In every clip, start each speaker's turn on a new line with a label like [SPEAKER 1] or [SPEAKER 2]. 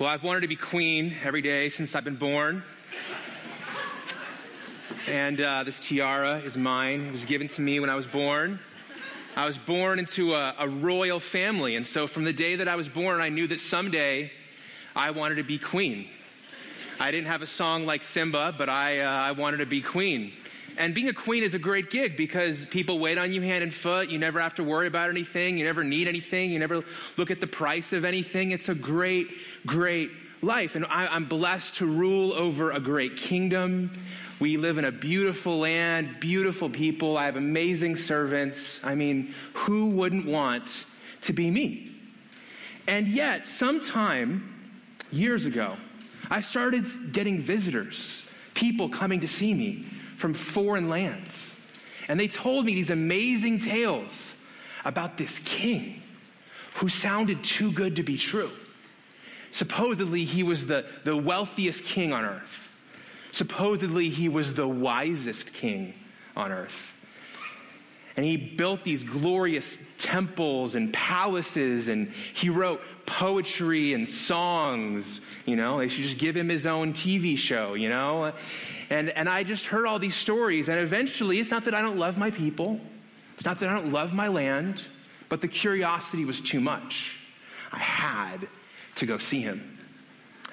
[SPEAKER 1] Well, I've wanted to be queen every day since I've been born. And uh, this tiara is mine. It was given to me when I was born. I was born into a, a, royal family. And so from the day that I was born, I knew that someday I wanted to be queen. I didn't have a song like Simba, but I, uh, I wanted to be queen. And being a queen is a great gig because people wait on you hand and foot. You never have to worry about anything. You never need anything. You never look at the price of anything. It's a great, great life. And I, am blessed to rule over a great kingdom. We live in a beautiful land, beautiful people. I have amazing servants. I mean, who wouldn't want to be me? And yet, sometime years ago, I started getting visitors, people coming to see me from foreign lands. And they told me these amazing tales about this king who sounded too good to be true. Supposedly, he was the, the wealthiest king on earth. Supposedly, he was the wisest king on earth. And he built these glorious temples and palaces, and he wrote poetry and songs. You know, they should just give him his own TV show, you know? And, and I just heard all these stories, and eventually, it's not that I don't love my people, it's not that I don't love my land, but the curiosity was too much. I had to go see him.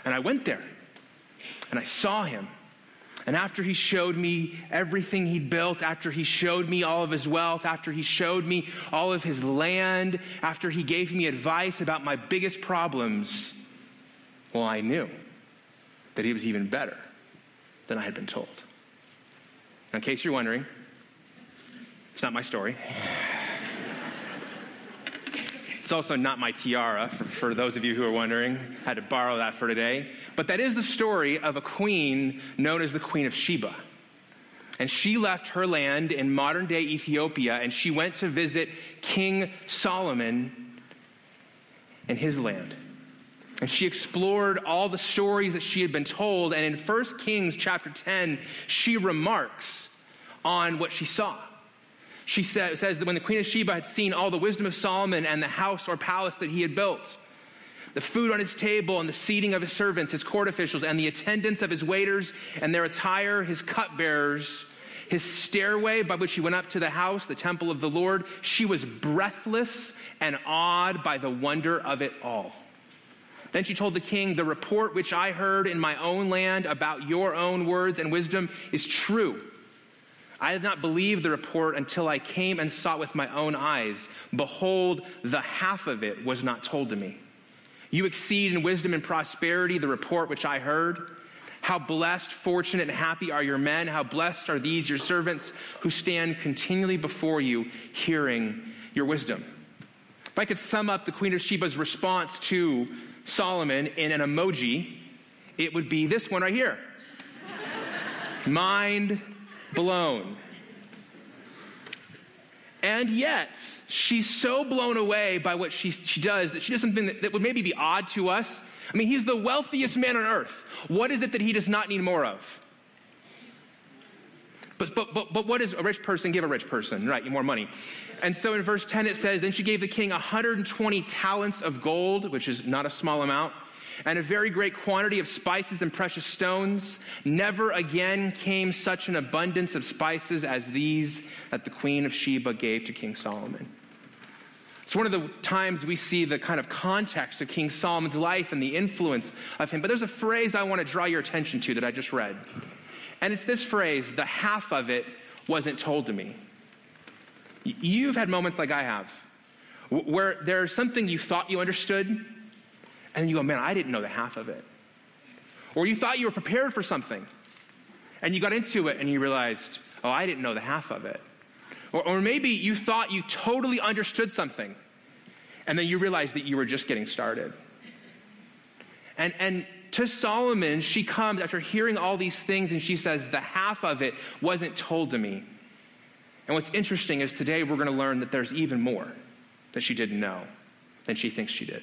[SPEAKER 1] And I went there, and I saw him. And after he showed me everything he'd built, after he showed me all of his wealth, after he showed me all of his land, after he gave me advice about my biggest problems, well, I knew that he was even better than I had been told. Now, in case you're wondering, it's not my story. It's also not my tiara, for, for, those of you who are wondering. Had to borrow that for today. But that is the story of a queen known as the Queen of Sheba. And she left her land in modern day Ethiopia and she went to visit King Solomon in his land. And she explored all the stories that she had been told. And in 1 Kings chapter 10, she remarks on what she saw. She says that when the Queen of Sheba had seen all the wisdom of Solomon and the house or palace that he had built, the food on his table and the seating of his servants, his court officials, and the attendance of his waiters and their attire, his cupbearers, his stairway by which he went up to the house, the temple of the Lord, she was breathless and awed by the wonder of it all. Then she told the king, The report which I heard in my own land about your own words and wisdom is true. I did not believe the report until I came and saw it with my own eyes. Behold, the half of it was not told to me. You exceed in wisdom and prosperity the report which I heard. How blessed, fortunate, and happy are your men. How blessed are these, your servants, who stand continually before you, hearing your wisdom. If I could sum up the Queen of Sheba's response to Solomon in an emoji, it would be this one right here mind blown. And yet, she's so blown away by what she, she does that she does something that, that would maybe be odd to us. I mean, he's the wealthiest man on earth. What is it that he does not need more of? But, but, but, but what does a rich person give a rich person? Right, more money. And so in verse 10 it says, Then she gave the king 120 talents of gold, which is not a small amount and a very great quantity of spices and precious stones. Never again came such an abundance of spices as these that the queen of Sheba gave to King Solomon. It's one of the times we see the kind of context of King Solomon's life and the influence of him. But there's a phrase I want to draw your attention to that I just read. And it's this phrase the half of it wasn't told to me. You've had moments like I have where there's something you thought you understood and you go, man, I didn't know the half of it. Or you thought you were prepared for something, and you got into it and you realized, oh, I didn't know the half of it. Or, or maybe you thought you totally understood something, and then you realized that you were just getting started. And, and to Solomon, she comes after hearing all these things and she says, The half of it wasn't told to me. And what's interesting is today we're going to learn that there's even more that she didn't know than she thinks she did.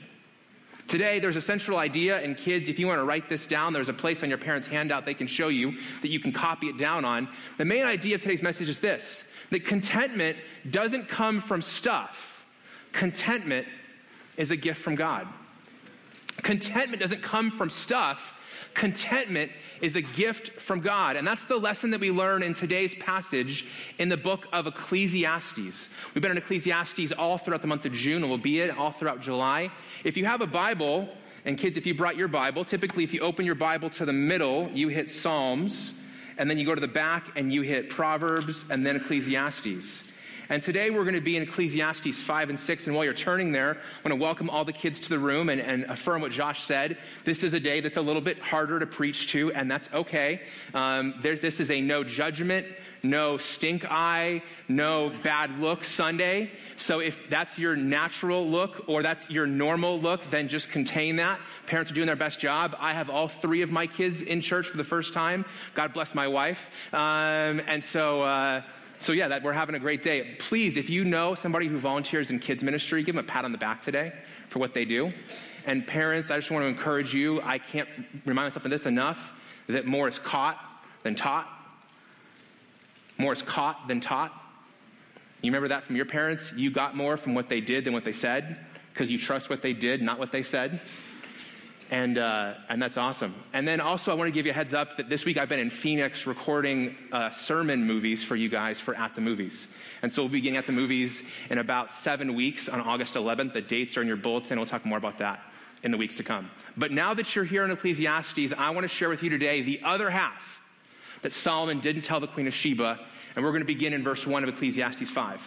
[SPEAKER 1] Today, there's a central idea, and kids, if you want to write this down, there's a place on your parents' handout they can show you that you can copy it down on. The main idea of today's message is this that contentment doesn't come from stuff, contentment is a gift from God. Contentment doesn't come from stuff. Contentment is a gift from God. And that's the lesson that we learn in today's passage in the book of Ecclesiastes. We've been in Ecclesiastes all throughout the month of June, and we'll be it all throughout July. If you have a Bible, and kids, if you brought your Bible, typically if you open your Bible to the middle, you hit Psalms, and then you go to the back and you hit Proverbs, and then Ecclesiastes. And today we're going to be in Ecclesiastes 5 and 6. And while you're turning there, I want to welcome all the kids to the room and, and affirm what Josh said. This is a day that's a little bit harder to preach to, and that's okay. Um, there, this is a no judgment, no stink eye, no bad look Sunday. So if that's your natural look or that's your normal look, then just contain that. Parents are doing their best job. I have all three of my kids in church for the first time. God bless my wife. Um, and so, uh, so yeah, that we're having a great day. Please, if you know somebody who volunteers in kids ministry, give them a pat on the back today for what they do. And parents, I just want to encourage you. I can't remind myself of this enough that more is caught than taught. More is caught than taught. You remember that from your parents? You got more from what they did than what they said because you trust what they did, not what they said and, uh, and that's awesome. And then also, I want to give you a heads up that this week I've been in Phoenix recording uh, sermon movies for you guys for At the Movies. And so we'll be getting At the Movies in about seven weeks on August 11th. The dates are in your bulletin. We'll talk more about that in the weeks to come. But now that you're here in Ecclesiastes, I want to share with you today the other half that Solomon didn't tell the Queen of Sheba. And we're going to begin in verse 1 of Ecclesiastes 5.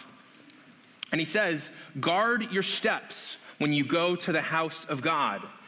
[SPEAKER 1] And he says, Guard your steps when you go to the house of God.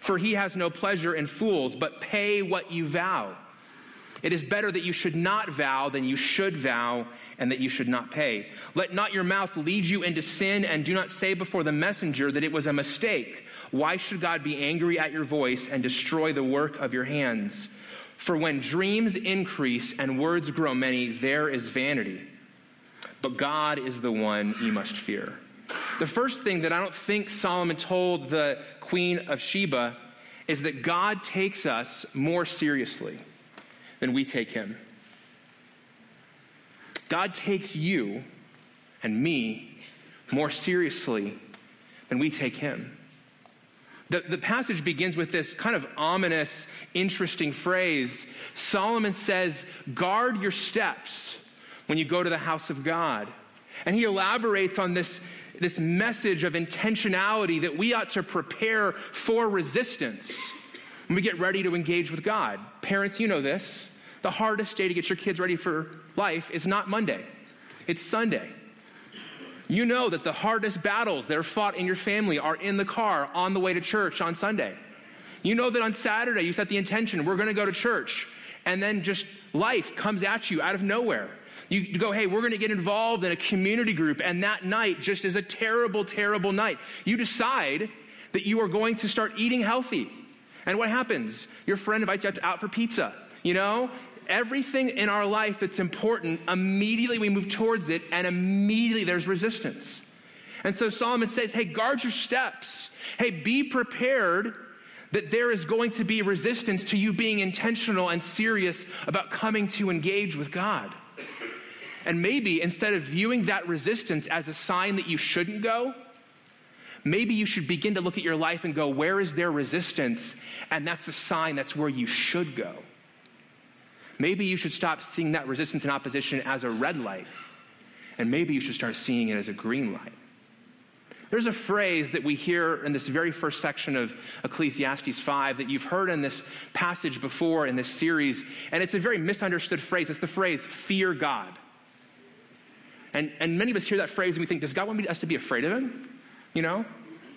[SPEAKER 1] for he has no pleasure in fools, but pay what you vow. It is better that you should not vow than you should vow, and that you should not pay. Let not your mouth lead you into sin, and do not say before the messenger that it was a mistake. Why should God be angry at your voice and destroy the work of your hands? For when dreams increase and words grow many, there is vanity. But God is the one you must fear. The first thing that I don't think Solomon told the Queen of Sheba is that God takes us more seriously than we take him. God takes you and me more seriously than we take him. The, the passage begins with this kind of ominous, interesting phrase. Solomon says, Guard your steps when you go to the house of God. And he elaborates on this, this message of intentionality that we ought to prepare for resistance when we get ready to engage with God. Parents, you know this. The hardest day to get your kids ready for life is not Monday, it's Sunday. You know that the hardest battles that are fought in your family are in the car on the way to church on Sunday. You know that on Saturday you set the intention, we're going to go to church. And then just life comes at you out of nowhere. You go, hey, we're going to get involved in a community group. And that night just is a terrible, terrible night. You decide that you are going to start eating healthy. And what happens? Your friend invites you out for pizza. You know, everything in our life that's important, immediately we move towards it, and immediately there's resistance. And so Solomon says, hey, guard your steps. Hey, be prepared that there is going to be resistance to you being intentional and serious about coming to engage with God. And maybe instead of viewing that resistance as a sign that you shouldn't go, maybe you should begin to look at your life and go, where is there resistance? And that's a sign that's where you should go. Maybe you should stop seeing that resistance and opposition as a red light, and maybe you should start seeing it as a green light. There's a phrase that we hear in this very first section of Ecclesiastes 5 that you've heard in this passage before in this series, and it's a very misunderstood phrase. It's the phrase, fear God. And, and many of us hear that phrase and we think, does God want us to be afraid of him? You know?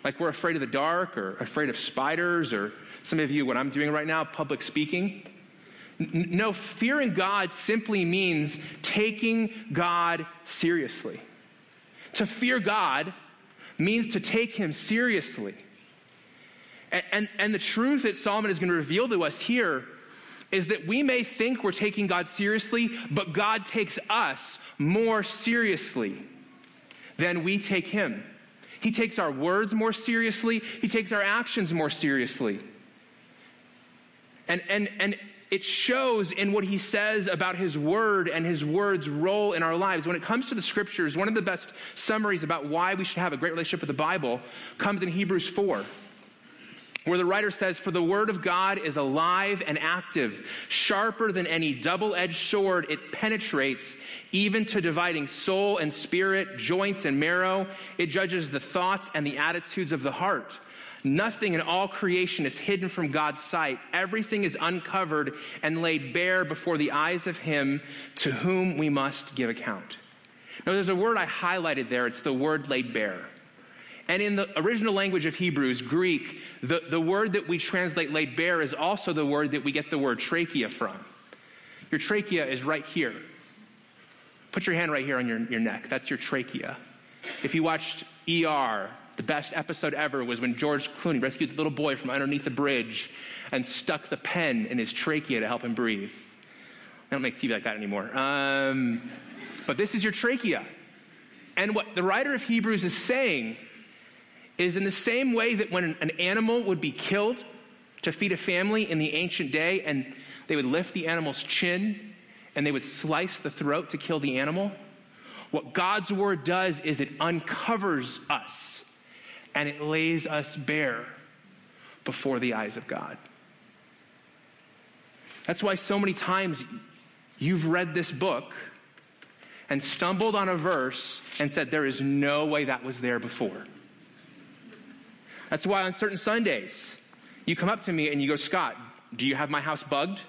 [SPEAKER 1] Like we're afraid of the dark or afraid of spiders or some of you, what I'm doing right now, public speaking. N- no, fearing God simply means taking God seriously. To fear God means to take him seriously. And, and, and the truth that Solomon is going to reveal to us here is that we may think we're taking God seriously, but God takes us more seriously than we take him. He takes our words more seriously, he takes our actions more seriously. And, and, and it shows in what he says about his word and his word's role in our lives. When it comes to the scriptures, one of the best summaries about why we should have a great relationship with the Bible comes in Hebrews 4 where the writer says, For the word of God is alive and active, sharper than any double edged sword. It penetrates even to dividing soul and spirit, joints and marrow. It judges the thoughts and the attitudes of the heart. Nothing in all creation is hidden from God's sight. Everything is uncovered and laid bare before the eyes of Him to whom we must give account. Now, there's a word I highlighted there. It's the word laid bare. And in the original language of Hebrews, Greek, the, the word that we translate laid bare is also the word that we get the word trachea from. Your trachea is right here. Put your hand right here on your, your neck. That's your trachea. If you watched ER, the best episode ever was when George Clooney rescued the little boy from underneath the bridge and stuck the pen in his trachea to help him breathe. I don't make TV like that anymore. Um, but this is your trachea. And what the writer of Hebrews is saying is in the same way that when an animal would be killed to feed a family in the ancient day, and they would lift the animal's chin and they would slice the throat to kill the animal, what God's word does is it uncovers us and it lays us bare before the eyes of God. That's why so many times you've read this book and stumbled on a verse and said, There is no way that was there before. That's why on certain Sundays, you come up to me and you go, Scott, do you have my house bugged?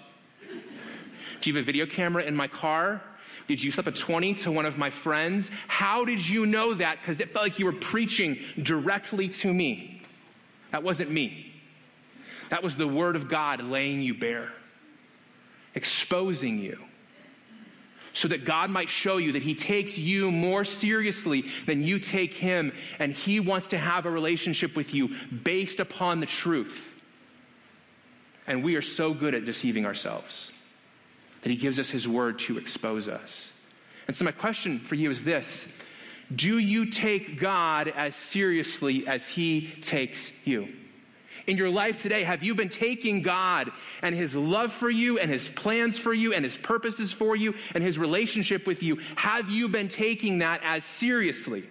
[SPEAKER 1] Do you have a video camera in my car? Did you slip a 20 to one of my friends? How did you know that? Because it felt like you were preaching directly to me. That wasn't me. That was the Word of God laying you bare, exposing you so that God might show you that He takes you more seriously than you take Him, and He wants to have a relationship with you based upon the truth. And we are so good at deceiving ourselves that He gives us His word to expose us. And so, my question for you is this Do you take God as seriously as He takes you? In your life today? Have you been taking God and His love for you and His plans for you and His purposes for you and His relationship with you? Have you been taking that as seriously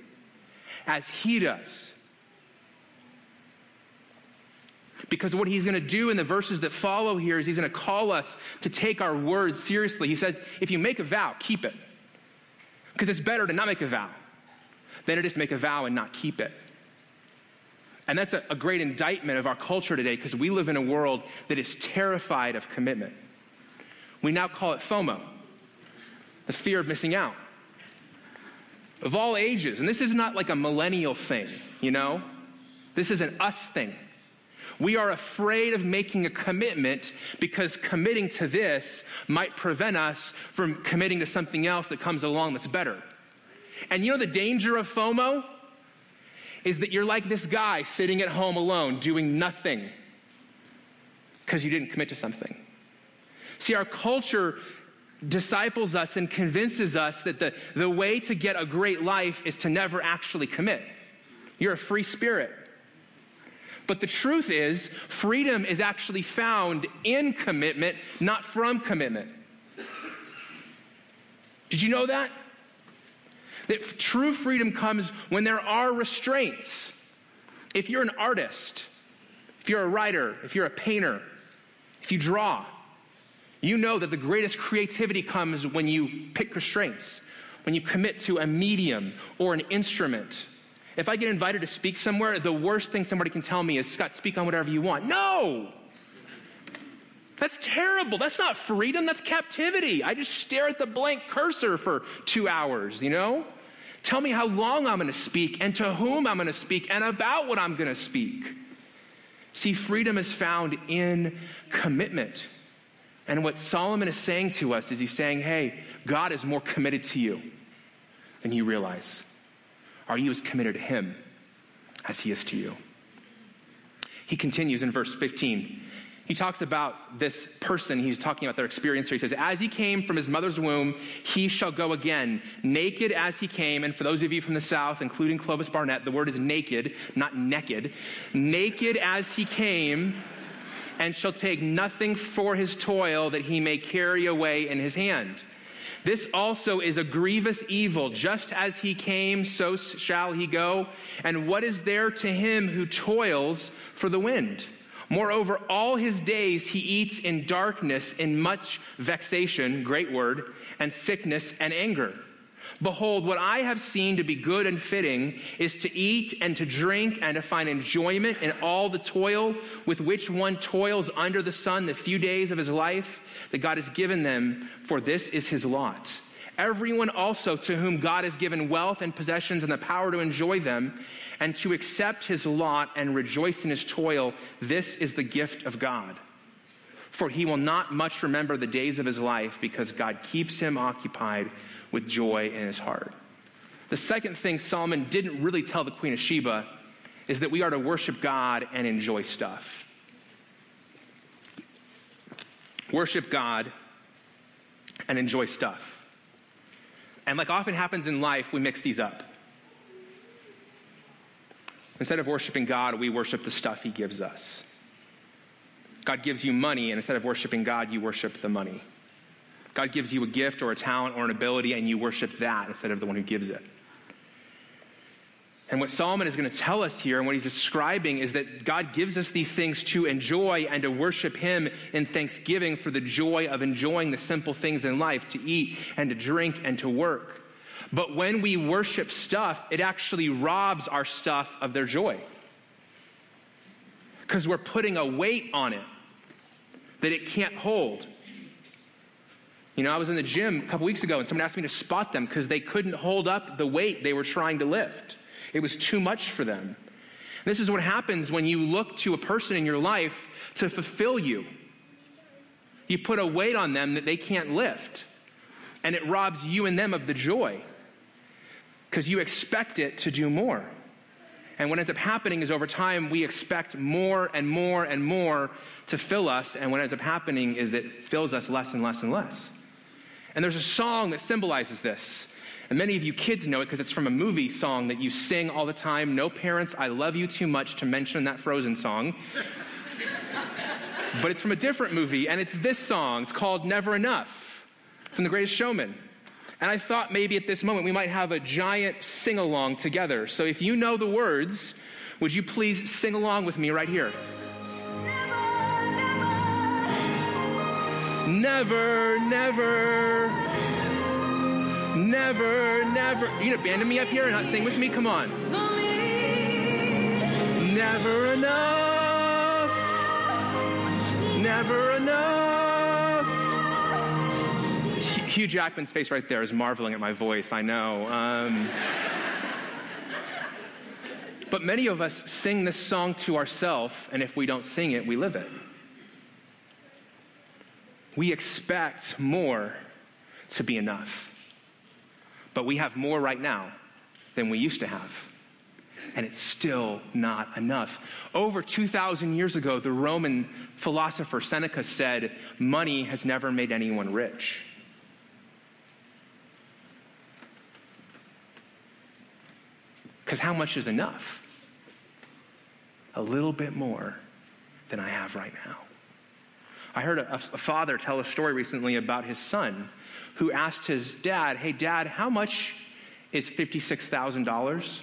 [SPEAKER 1] as He does? Because what he's going to do in the verses that follow here is he's going to call us to take our words seriously. He says, if you make a vow, keep it. Because it's better to not make a vow than it is to make a vow and not keep it. And that's a, a great indictment of our culture today because we live in a world that is terrified of commitment. We now call it FOMO, the fear of missing out. Of all ages, and this is not like a millennial thing, you know? This is an us thing. We are afraid of making a commitment because committing to this might prevent us from committing to something else that comes along that's better. And you know the danger of FOMO? Is that you're like this guy sitting at home alone doing nothing because you didn't commit to something. See, our culture disciples us and convinces us that the, the way to get a great life is to never actually commit. You're a free spirit. But the truth is, freedom is actually found in commitment, not from commitment. Did you know that? That true freedom comes when there are restraints. If you're an artist, if you're a writer, if you're a painter, if you draw, you know that the greatest creativity comes when you pick restraints, when you commit to a medium or an instrument. If I get invited to speak somewhere, the worst thing somebody can tell me is, Scott, speak on whatever you want. No! That's terrible. That's not freedom, that's captivity. I just stare at the blank cursor for two hours, you know? Tell me how long I'm going to speak and to whom I'm going to speak and about what I'm going to speak. See, freedom is found in commitment. And what Solomon is saying to us is he's saying, hey, God is more committed to you than you realize. Are you as committed to him as he is to you? He continues in verse 15 he talks about this person, he's talking about their experience here. He says, As he came from his mother's womb, he shall go again, naked as he came. And for those of you from the South, including Clovis Barnett, the word is naked, not naked. Naked as he came, and shall take nothing for his toil that he may carry away in his hand. This also is a grievous evil. Just as he came, so shall he go. And what is there to him who toils for the wind? Moreover, all his days he eats in darkness, in much vexation, great word, and sickness and anger. Behold, what I have seen to be good and fitting is to eat and to drink and to find enjoyment in all the toil with which one toils under the sun the few days of his life that God has given them, for this is his lot. Everyone also to whom God has given wealth and possessions and the power to enjoy them and to accept his lot and rejoice in his toil, this is the gift of God. For he will not much remember the days of his life because God keeps him occupied with joy in his heart. The second thing Solomon didn't really tell the Queen of Sheba is that we are to worship God and enjoy stuff. Worship God and enjoy stuff. And like often happens in life, we mix these up. Instead of worshiping God, we worship the stuff He gives us. God gives you money, and instead of worshiping God, you worship the money. God gives you a gift or a talent or an ability, and you worship that instead of the one who gives it. And what Solomon is going to tell us here and what he's describing is that God gives us these things to enjoy and to worship Him in thanksgiving for the joy of enjoying the simple things in life to eat and to drink and to work. But when we worship stuff, it actually robs our stuff of their joy. Because we're putting a weight on it that it can't hold. You know, I was in the gym a couple weeks ago and someone asked me to spot them because they couldn't hold up the weight they were trying to lift. It was too much for them. This is what happens when you look to a person in your life to fulfill you. You put a weight on them that they can't lift, and it robs you and them of the joy because you expect it to do more. And what ends up happening is over time, we expect more and more and more to fill us. And what ends up happening is that it fills us less and less and less. And there's a song that symbolizes this. And many of you kids know it because it's from a movie song that you sing all the time. No parents, I love you too much to mention that Frozen song. but it's from a different movie, and it's this song. It's called Never Enough from The Greatest Showman. And I thought maybe at this moment we might have a giant sing along together. So if you know the words, would you please sing along with me right here? Never, never, never, never. Never. You gonna abandon me up here and not sing with me? Come on. Never enough. Never enough. Hugh Jackman's face right there is marveling at my voice, I know. Um, but many of us sing this song to ourselves, and if we don't sing it, we live it. We expect more to be enough. But we have more right now than we used to have. And it's still not enough. Over 2,000 years ago, the Roman philosopher Seneca said, Money has never made anyone rich. Because how much is enough? A little bit more than I have right now. I heard a, a, father tell a story recently about his son who asked his dad, Hey, dad, how much is $56,000?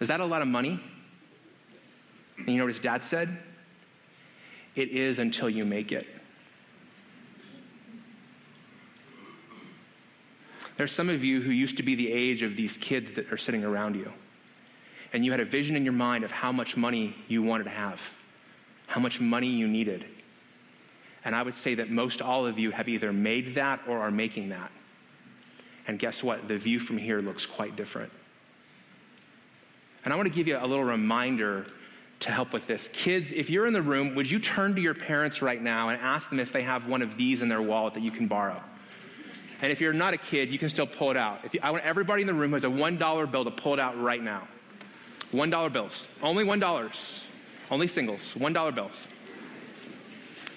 [SPEAKER 1] Is that a lot of money? And you know what his dad said? It is until you make it. There's some of you who used to be the age of these kids that are sitting around you and you had a vision in your mind of how much money you wanted to have, how much money you needed. And I would say that most all of you have either made that or are making that. And guess what? The view from here looks quite different. And I want to give you a little reminder to help with this. Kids, if you're in the room, would you turn to your parents right now and ask them if they have one of these in their wallet that you can borrow? And if you're not a kid, you can still pull it out. If you, I want everybody in the room who has a $1 bill to pull it out right now. $1 bills. Only $1. Only singles, $1 bills.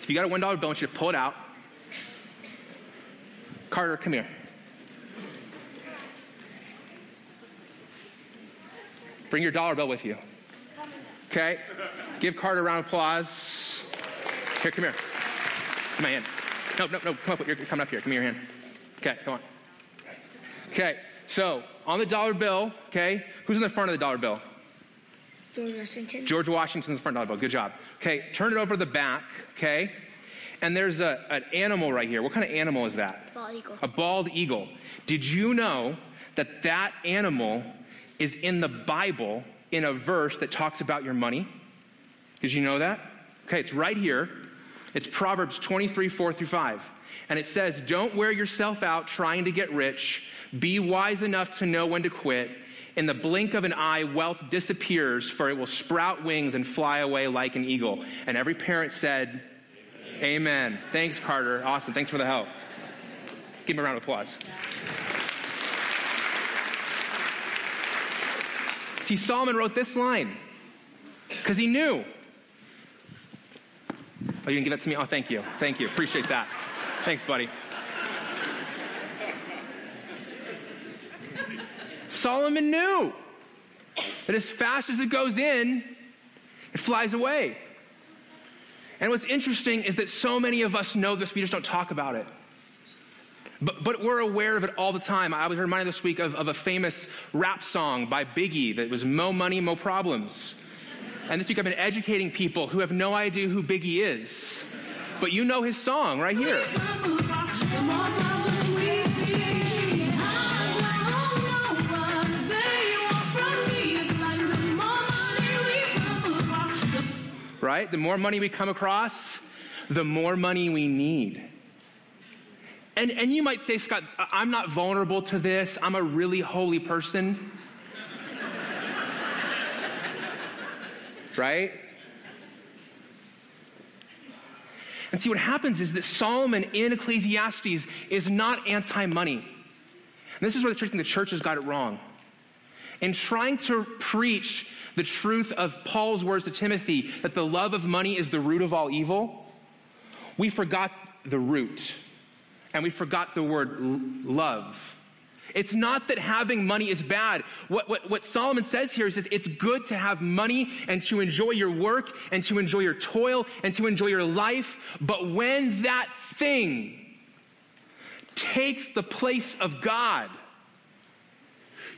[SPEAKER 1] If you got a $1 bill, I want you to pull it out. Carter, come here. Bring your dollar bill with you. Okay? Give Carter a round of applause. Here, come here. Come on, hand. No, no, no. Come up. You're coming up here. Give me your hand. Okay, come on. Okay, so on the dollar bill, okay, who's in the front of the dollar bill?
[SPEAKER 2] George Washington.
[SPEAKER 1] George Washington's front bill. Good job. Okay, turn it over to the back, okay? And there's a, an animal right here. What kind of animal is that?
[SPEAKER 2] Bald eagle.
[SPEAKER 1] A bald eagle. Did you know that that animal is in the Bible in a verse that talks about your money? Did you know that? Okay, it's right here. It's Proverbs 23, 4 through 5. And it says, Don't wear yourself out trying to get rich. Be wise enough to know when to quit. In the blink of an eye, wealth disappears, for it will sprout wings and fly away like an eagle. And every parent said, Amen. Amen. Thanks, Carter. Awesome. Thanks for the help. Give him a round of applause. See, Solomon wrote this line because he knew. Oh, you can give that to me? Oh, thank you. Thank you. Appreciate that. Thanks, buddy. Solomon knew that as fast as it goes in, it flies away. And what's interesting is that so many of us know this, we just don't talk about it. But, but we're aware of it all the time. I was reminded this week of, of a famous rap song by Biggie that was Mo Money, Mo Problems. And this week I've been educating people who have no idea who Biggie is. But you know his song right here. Right? The more money we come across, the more money we need. And, and you might say, Scott, I'm not vulnerable to this. I'm a really holy person. right? And see, what happens is that Solomon in Ecclesiastes is not anti money. And this is where the church, the church has got it wrong. In trying to preach the truth of Paul's words to Timothy that the love of money is the root of all evil, we forgot the root and we forgot the word love. It's not that having money is bad. What, what, what Solomon says here is that it's good to have money and to enjoy your work and to enjoy your toil and to enjoy your life. But when that thing takes the place of God,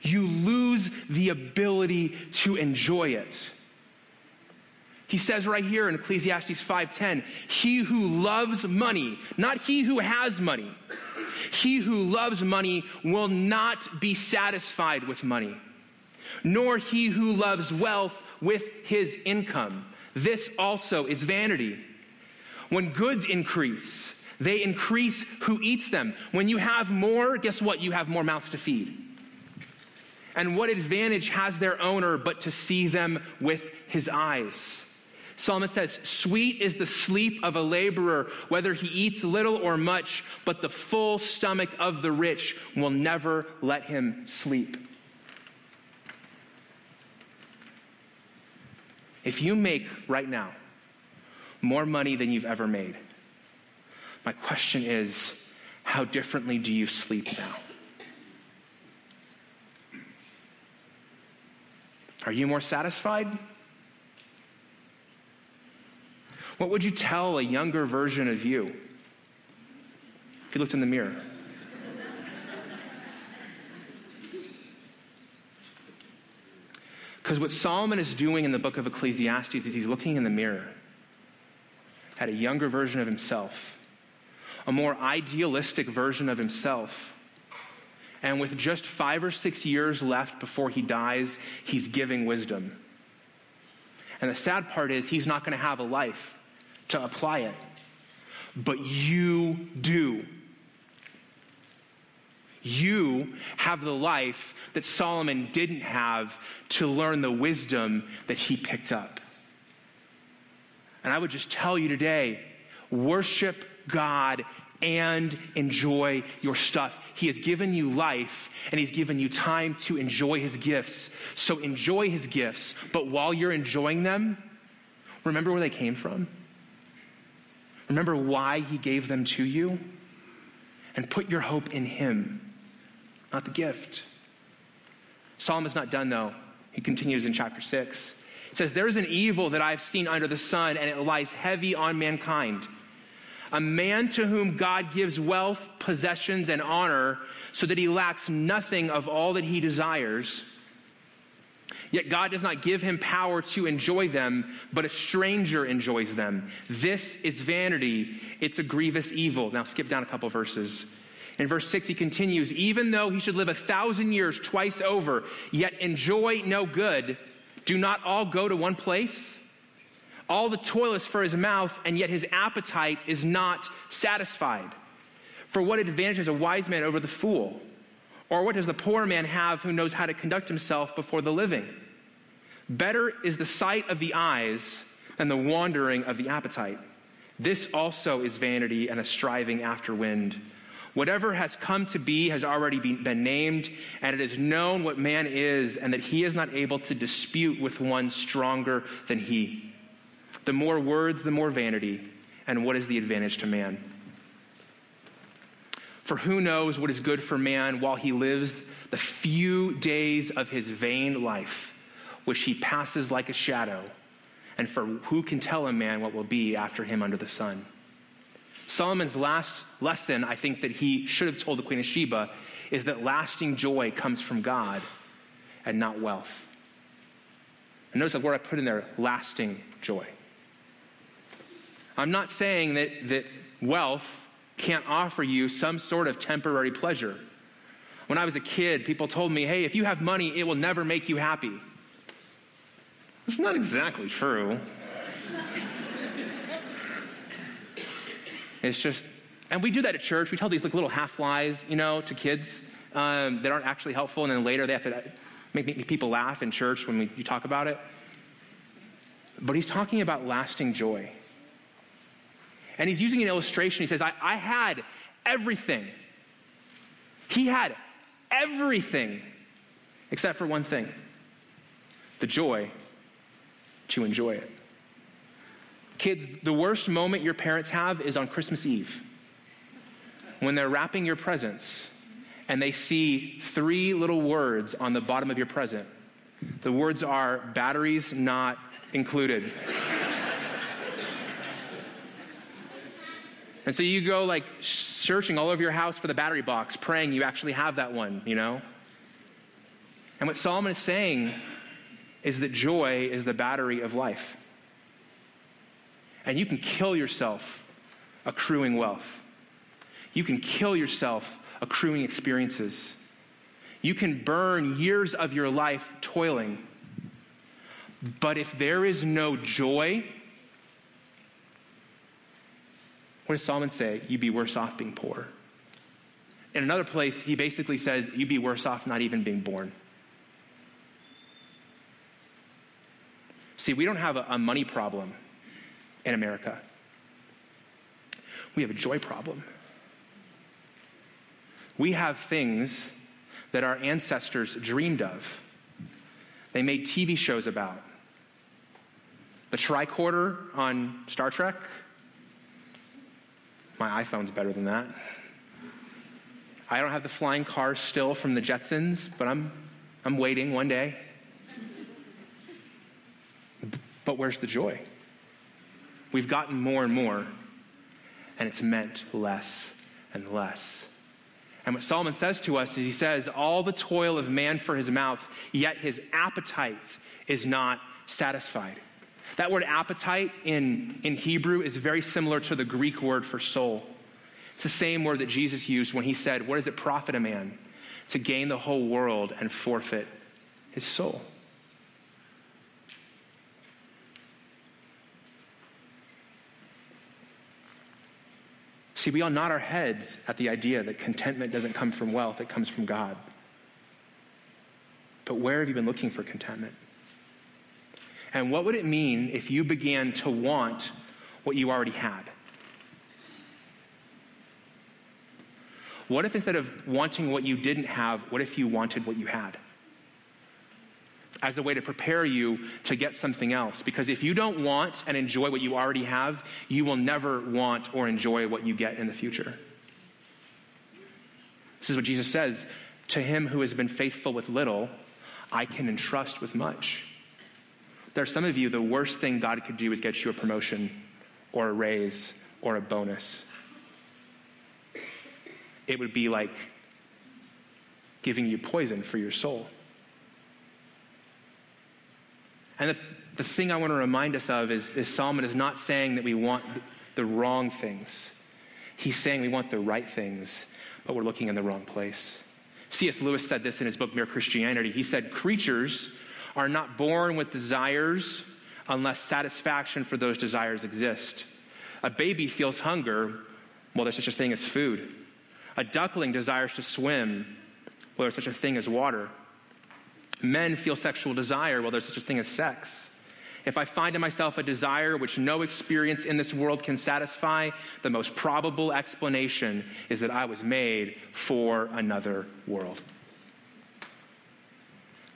[SPEAKER 1] you lose the ability to enjoy it. He says right here in Ecclesiastes 5:10, he who loves money, not he who has money. He who loves money will not be satisfied with money, nor he who loves wealth with his income. This also is vanity. When goods increase, they increase who eats them. When you have more, guess what? You have more mouths to feed. And what advantage has their owner but to see them with his eyes? Solomon says, Sweet is the sleep of a laborer, whether he eats little or much, but the full stomach of the rich will never let him sleep. If you make right now more money than you've ever made, my question is, how differently do you sleep now? Are you more satisfied? What would you tell a younger version of you if you looked in the mirror? Because what Solomon is doing in the book of Ecclesiastes is he's looking in the mirror at a younger version of himself, a more idealistic version of himself. And with just five or six years left before he dies, he's giving wisdom. And the sad part is, he's not going to have a life to apply it. But you do. You have the life that Solomon didn't have to learn the wisdom that he picked up. And I would just tell you today worship God and enjoy your stuff. He has given you life and He's given you time to enjoy His gifts. So enjoy His gifts, but while you're enjoying them, remember where they came from? Remember why he gave them to you? And put your hope in him, not the gift. Psalm is not done, though. He continues in chapter 6. It says, There is an evil that I've seen under the sun, and it lies heavy on mankind. A man to whom God gives wealth, possessions, and honor, so that he lacks nothing of all that he desires Yet God does not give him power to enjoy them, but a stranger enjoys them. This is vanity. It's a grievous evil. Now skip down a couple verses. In verse 6, he continues Even though he should live a thousand years twice over, yet enjoy no good, do not all go to one place? All the toil is for his mouth, and yet his appetite is not satisfied. For what advantage has a wise man over the fool? Or what does the poor man have who knows how to conduct himself before the living? Better is the sight of the eyes than the wandering of the appetite. This also is vanity and a striving after wind. Whatever has come to be has already been, been, named, and it is known what man is, and that he is not able to dispute with one stronger than he. The more words, the more vanity, and what is the advantage to man? For who knows what is good for man while he lives the few days of his vain life, which he passes like a shadow? And for who can tell a man what will be after him under the sun? Solomon's last lesson, I think, that he should have told the Queen of Sheba is that lasting joy comes from God and not wealth. And notice the word I put in there lasting joy. I'm not saying that, that wealth can't offer you some sort of temporary pleasure. When I was a kid, people told me, hey, if you have money, it will never make you happy. It's not exactly true. it's just, and we do that at church. We tell these like little half lies, you know, to kids um, that aren't actually helpful, and then later they have to make, make people laugh in church when we, you talk about it. But he's talking about lasting joy. And he's using an illustration. He says, I, I had everything. He had everything except for one thing the joy to enjoy it. Kids, the worst moment your parents have is on Christmas Eve when they're wrapping your presents and they see three little words on the bottom of your present. The words are batteries not included. And so you go like searching all over your house for the battery box, praying you actually have that one, you know? And what Solomon is saying is that joy is the battery of life. And you can kill yourself accruing wealth. You can kill yourself accruing experiences. You can burn years of your life toiling. But if there is no joy, what does Solomon say? You'd be worse off being poor. In another place, he basically says, You'd be worse off not even being born. See, we don't have a, a money problem in America, we have a joy problem. We have things that our ancestors dreamed of, they made TV shows about. The tricorder on Star Trek, my iPhone's better than that. I don't have the flying cars still from the Jetsons, but I'm, I'm waiting one day. But where's the joy? We've gotten more and more, and it's meant less and less. And what Solomon says to us is he says, All the toil of man for his mouth, yet his appetite is not satisfied. That word appetite in, in Hebrew is very similar to the Greek word for soul. It's the same word that Jesus used when he said, What does it profit a man to gain the whole world and forfeit his soul? See, we all nod our heads at the idea that contentment doesn't come from wealth, it comes from God. But where have you been looking for contentment? And what would it mean if you began to want what you already had? What if instead of wanting what you didn't have, what if you wanted what you had? as a way to prepare you to get something else. Because if you don't want and enjoy what you already have, you will never want or enjoy what you get in the future. This is what Jesus says To him who has been faithful with little, I can entrust with much. There are some of you, the worst thing God could do is get you a promotion or a raise or a bonus. It would be like giving you poison for your soul. And the, the thing I want to remind us of is, is Solomon is not saying that we want the wrong things. He's saying we want the right things, but we're looking in the wrong place. C.S. Lewis said this in his book, Mere Christianity. He said, Creatures are not born with desires unless satisfaction for those desires exist. A baby feels hunger, well, there's such a thing as food. A duckling desires to swim, well, there's such a thing as water. Men feel sexual desire, well, there's such a thing as sex. If I find in myself a desire which no experience in this world can satisfy, the most probable explanation is that I was made for another world.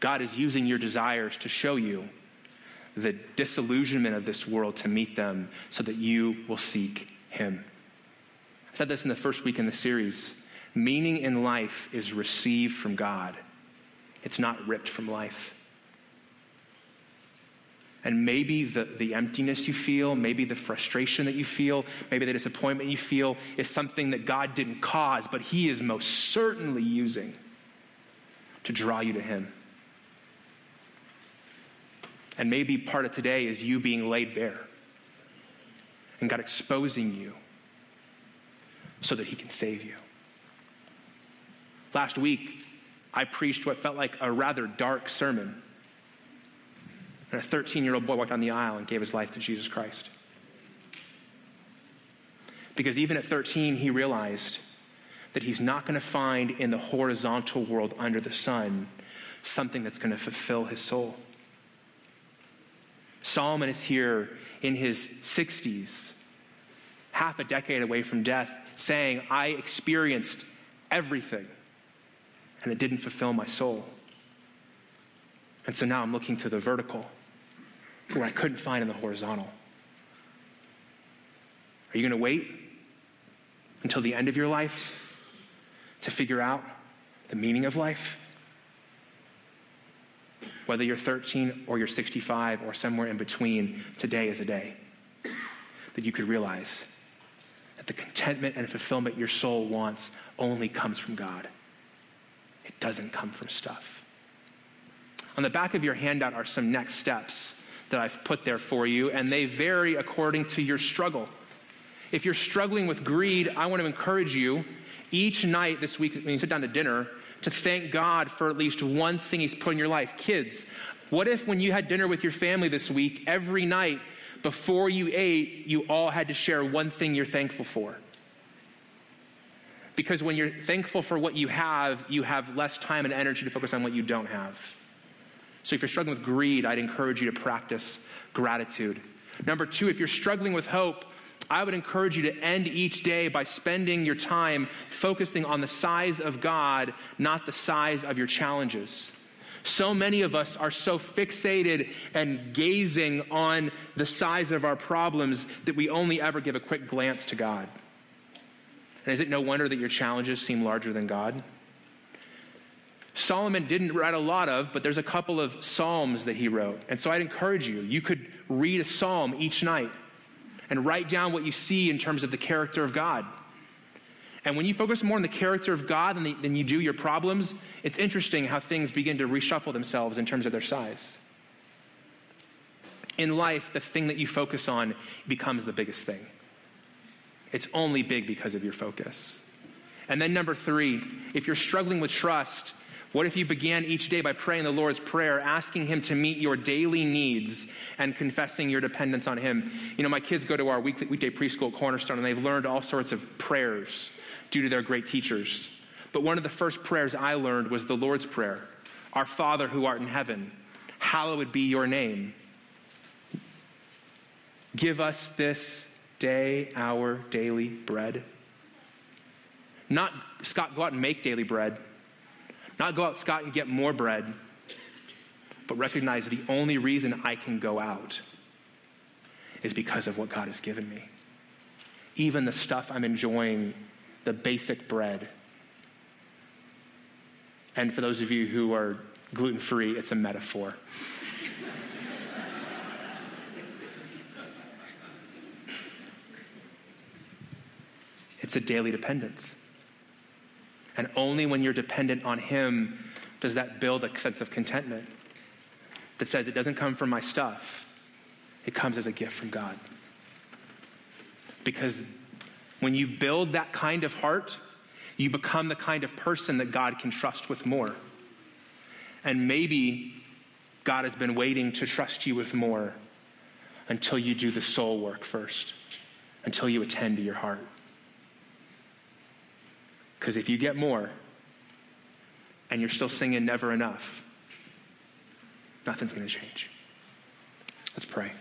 [SPEAKER 1] God is using your desires to show you the disillusionment of this world to meet them so that you will seek Him. I said this in the first week in the series. Meaning in life is received from God, it's not ripped from life. And maybe the, the emptiness you feel, maybe the frustration that you feel, maybe the disappointment you feel is something that God didn't cause, but He is most certainly using to draw you to Him. And maybe part of today is you being laid bare and God exposing you so that He can save you. Last week, I preached what felt like a rather dark sermon. And a 13 year old boy walked down the aisle and gave his life to Jesus Christ. Because even at 13, he realized that he's not going to find in the horizontal world under the sun something that's going to fulfill his soul. Solomon is here in his 60s, half a decade away from death, saying, I experienced everything, and it didn't fulfill my soul. And so now I'm looking to the vertical, where I couldn't find in the horizontal. Are you going to wait until the end of your life to figure out the meaning of life? Whether you're 13 or you're 65 or somewhere in between, today is a day that you could realize that the contentment and fulfillment your soul wants only comes from God. It doesn't come from stuff. On the back of your handout are some next steps that I've put there for you, and they vary according to your struggle. If you're struggling with greed, I want to encourage you each night this week when you sit down to dinner to thank God for at least one thing He's put in your life. Kids, what if when you had dinner with your family this week, every night before you ate, you all had to share one thing you're thankful for? Because when you're thankful for what you have, you have less time and energy to focus on what you don't have. So if you're struggling with greed, I'd encourage you to practice gratitude. Number two, if you're struggling with hope, I would encourage you to end each day by spending your time focusing on the size of God, not the size of your challenges. So many of us are so fixated and gazing on the size of our problems that we only ever give a quick glance to God. And is it no wonder that your challenges seem larger than God? Solomon didn't write a lot of, but there's a couple of psalms that he wrote. And so I'd encourage you, you could read a psalm each night and write down what you see in terms of the character of God. And when you focus more on the character of God than, the, than you do your problems, it's interesting how things begin to reshuffle themselves in terms of their size. In life, the thing that you focus on becomes the biggest thing. It's only big because of your focus. And then, number three, if you're struggling with trust, what if you began each day by praying the Lord's Prayer, asking Him to meet your daily needs and confessing your dependence on Him? You know, my kids go to our weekly, weekday preschool Cornerstone and they've learned all sorts of prayers due to their great teachers. But one of the first prayers I learned was the Lord's Prayer Our Father who art in heaven, hallowed be your name. Give us this day our daily bread. Not, Scott, go out and make daily bread not go out, Scott, and get more bread, but recognize the only reason I can go out is because of what God has given me. Even the stuff I'm enjoying, the basic bread. And for those of you who are gluten free, it's a metaphor. it's a daily dependence. And only when you're dependent on Him does that build a sense of contentment that says it doesn't come from my stuff, it comes as a gift from God. Because when you build that kind of heart, you become the kind of person that God can trust with more. And maybe God has been waiting to trust you with more until you do the soul work first, until you attend to your heart. Because if you get more and you're still singing never enough, nothing's going to change. Let's pray.